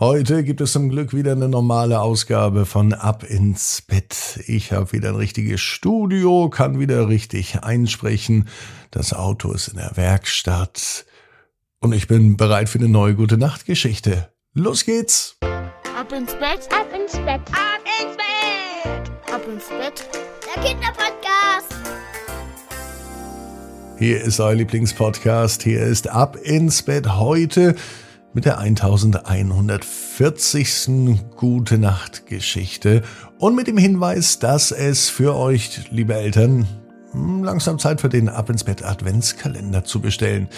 Heute gibt es zum Glück wieder eine normale Ausgabe von Ab ins Bett. Ich habe wieder ein richtiges Studio, kann wieder richtig einsprechen. Das Auto ist in der Werkstatt. Und ich bin bereit für eine neue gute Nachtgeschichte. Los geht's! Ab ins Bett, Ab ins Bett, ab ins Bett, ab ins Bett. der Kinderpodcast. Hier ist euer Lieblingspodcast. Hier ist Ab ins Bett heute mit der 1140. Gute Nacht Geschichte und mit dem Hinweis, dass es für euch, liebe Eltern, langsam Zeit für den Ab ins Bett Adventskalender zu bestellen.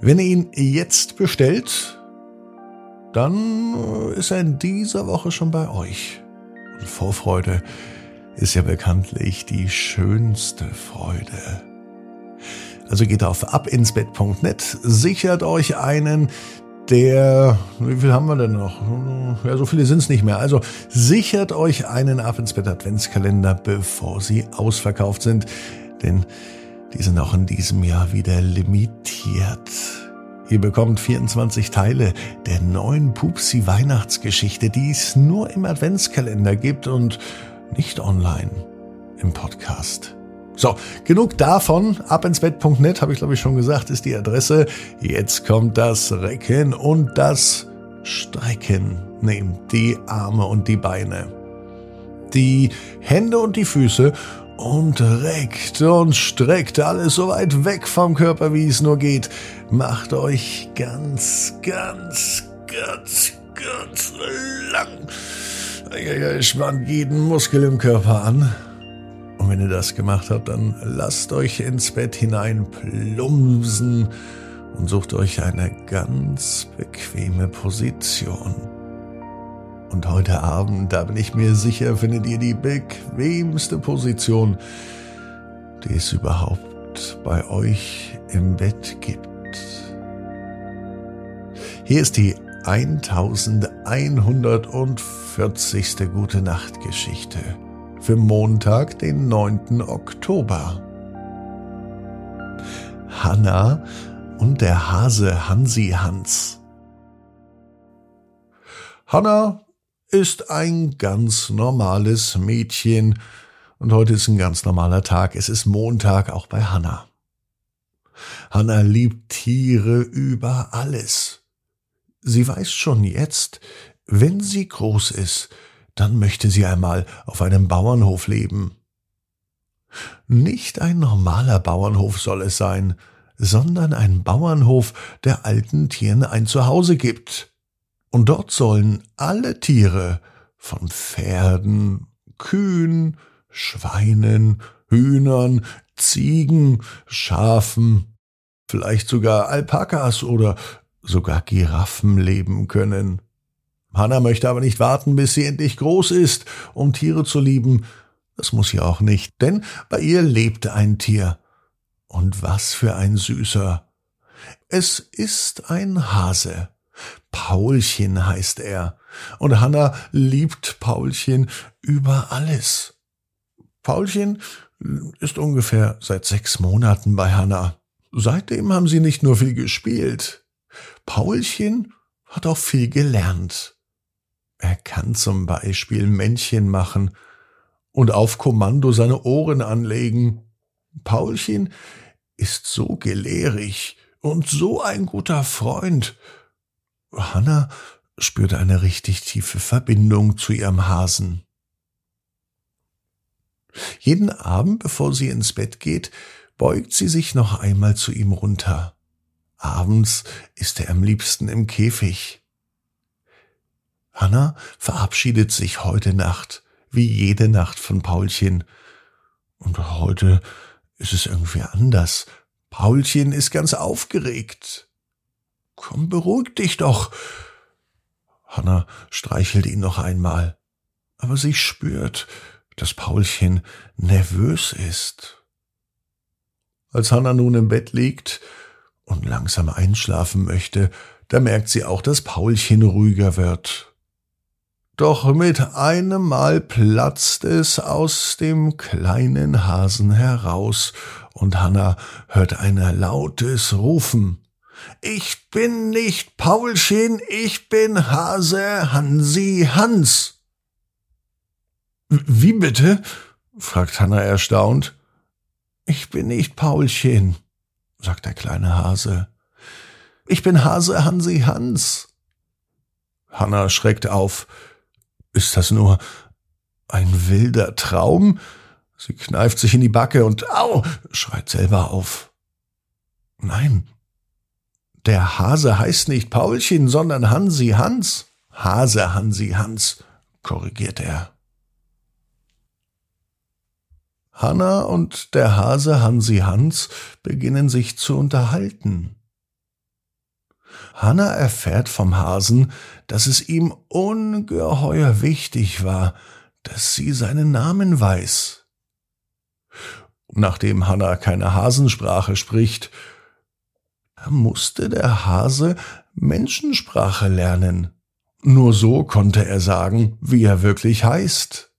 Wenn ihr ihn jetzt bestellt, dann ist er in dieser Woche schon bei euch. Und Vorfreude ist ja bekanntlich die schönste Freude. Also geht auf abinsbett.net, sichert euch einen, der, wie viel haben wir denn noch? Ja, so viele sind es nicht mehr. Also sichert euch einen Ab ins Bett Adventskalender, bevor sie ausverkauft sind. Denn die sind auch in diesem Jahr wieder limitiert. Ihr bekommt 24 Teile der neuen Pupsi Weihnachtsgeschichte, die es nur im Adventskalender gibt und nicht online im Podcast. So, genug davon. Abinsbett.net, habe ich glaube ich schon gesagt, ist die Adresse. Jetzt kommt das Recken und das Strecken. Nehmt die Arme und die Beine, die Hände und die Füße und reckt und streckt alles so weit weg vom Körper, wie es nur geht. Macht euch ganz, ganz, ganz, ganz lang. Spannt jeden Muskel im Körper an. Und wenn ihr das gemacht habt, dann lasst euch ins Bett hinein plumpsen und sucht euch eine ganz bequeme Position. Und heute Abend, da bin ich mir sicher, findet ihr die bequemste Position, die es überhaupt bei euch im Bett gibt. Hier ist die 1140. Gute Nacht Geschichte für Montag, den 9. Oktober. Hanna und der Hase Hansi Hans. Hanna ist ein ganz normales Mädchen und heute ist ein ganz normaler Tag. Es ist Montag auch bei Hanna. Hanna liebt Tiere über alles. Sie weiß schon jetzt, wenn sie groß ist, dann möchte sie einmal auf einem Bauernhof leben. Nicht ein normaler Bauernhof soll es sein, sondern ein Bauernhof, der alten Tieren ein Zuhause gibt. Und dort sollen alle Tiere, von Pferden, Kühen, Schweinen, Hühnern, Ziegen, Schafen, vielleicht sogar Alpakas oder sogar Giraffen leben können. Hanna möchte aber nicht warten, bis sie endlich groß ist, um Tiere zu lieben. Das muss sie auch nicht, denn bei ihr lebte ein Tier. Und was für ein süßer. Es ist ein Hase. Paulchen heißt er. Und Hanna liebt Paulchen über alles. Paulchen ist ungefähr seit sechs Monaten bei Hanna. Seitdem haben sie nicht nur viel gespielt. Paulchen hat auch viel gelernt. Er kann zum Beispiel Männchen machen und auf Kommando seine Ohren anlegen. Paulchen ist so gelehrig und so ein guter Freund. Hanna spürt eine richtig tiefe Verbindung zu ihrem Hasen. Jeden Abend, bevor sie ins Bett geht, beugt sie sich noch einmal zu ihm runter. Abends ist er am liebsten im Käfig. Hanna verabschiedet sich heute Nacht, wie jede Nacht von Paulchen. Und heute ist es irgendwie anders. Paulchen ist ganz aufgeregt. Komm, beruhig dich doch. Hanna streichelt ihn noch einmal, aber sie spürt, dass Paulchen nervös ist. Als Hanna nun im Bett liegt und langsam einschlafen möchte, da merkt sie auch, dass Paulchen ruhiger wird. Doch mit einem Mal platzt es aus dem kleinen Hasen heraus, und Hanna hört ein lautes Rufen. Ich bin nicht Paulchen, ich bin Hase Hansi Hans. Wie bitte? fragt Hanna erstaunt. Ich bin nicht Paulchen, sagt der kleine Hase. Ich bin Hase Hansi Hans. Hanna schreckt auf. Ist das nur ein wilder Traum? Sie kneift sich in die Backe und au, schreit selber auf. Nein, der Hase heißt nicht Paulchen, sondern Hansi Hans. Hase Hansi Hans, korrigiert er. Hanna und der Hase Hansi Hans beginnen sich zu unterhalten. Hanna erfährt vom Hasen, dass es ihm ungeheuer wichtig war, dass sie seinen Namen weiß. Nachdem Hanna keine Hasensprache spricht, musste der Hase Menschensprache lernen. Nur so konnte er sagen, wie er wirklich heißt.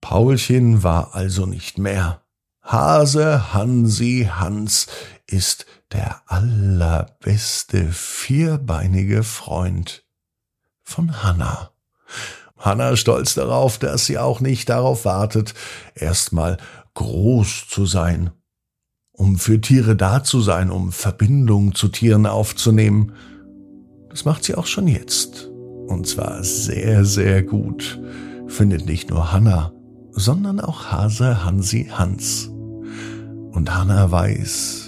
Paulchen war also nicht mehr. Hase Hansi Hans ist der allerbeste vierbeinige Freund von Hanna. Hanna stolz darauf, dass sie auch nicht darauf wartet, erstmal groß zu sein um für Tiere da zu sein, um Verbindung zu Tieren aufzunehmen. Das macht sie auch schon jetzt. Und zwar sehr, sehr gut. Findet nicht nur Hanna, sondern auch Hase Hansi Hans. Und Hanna weiß,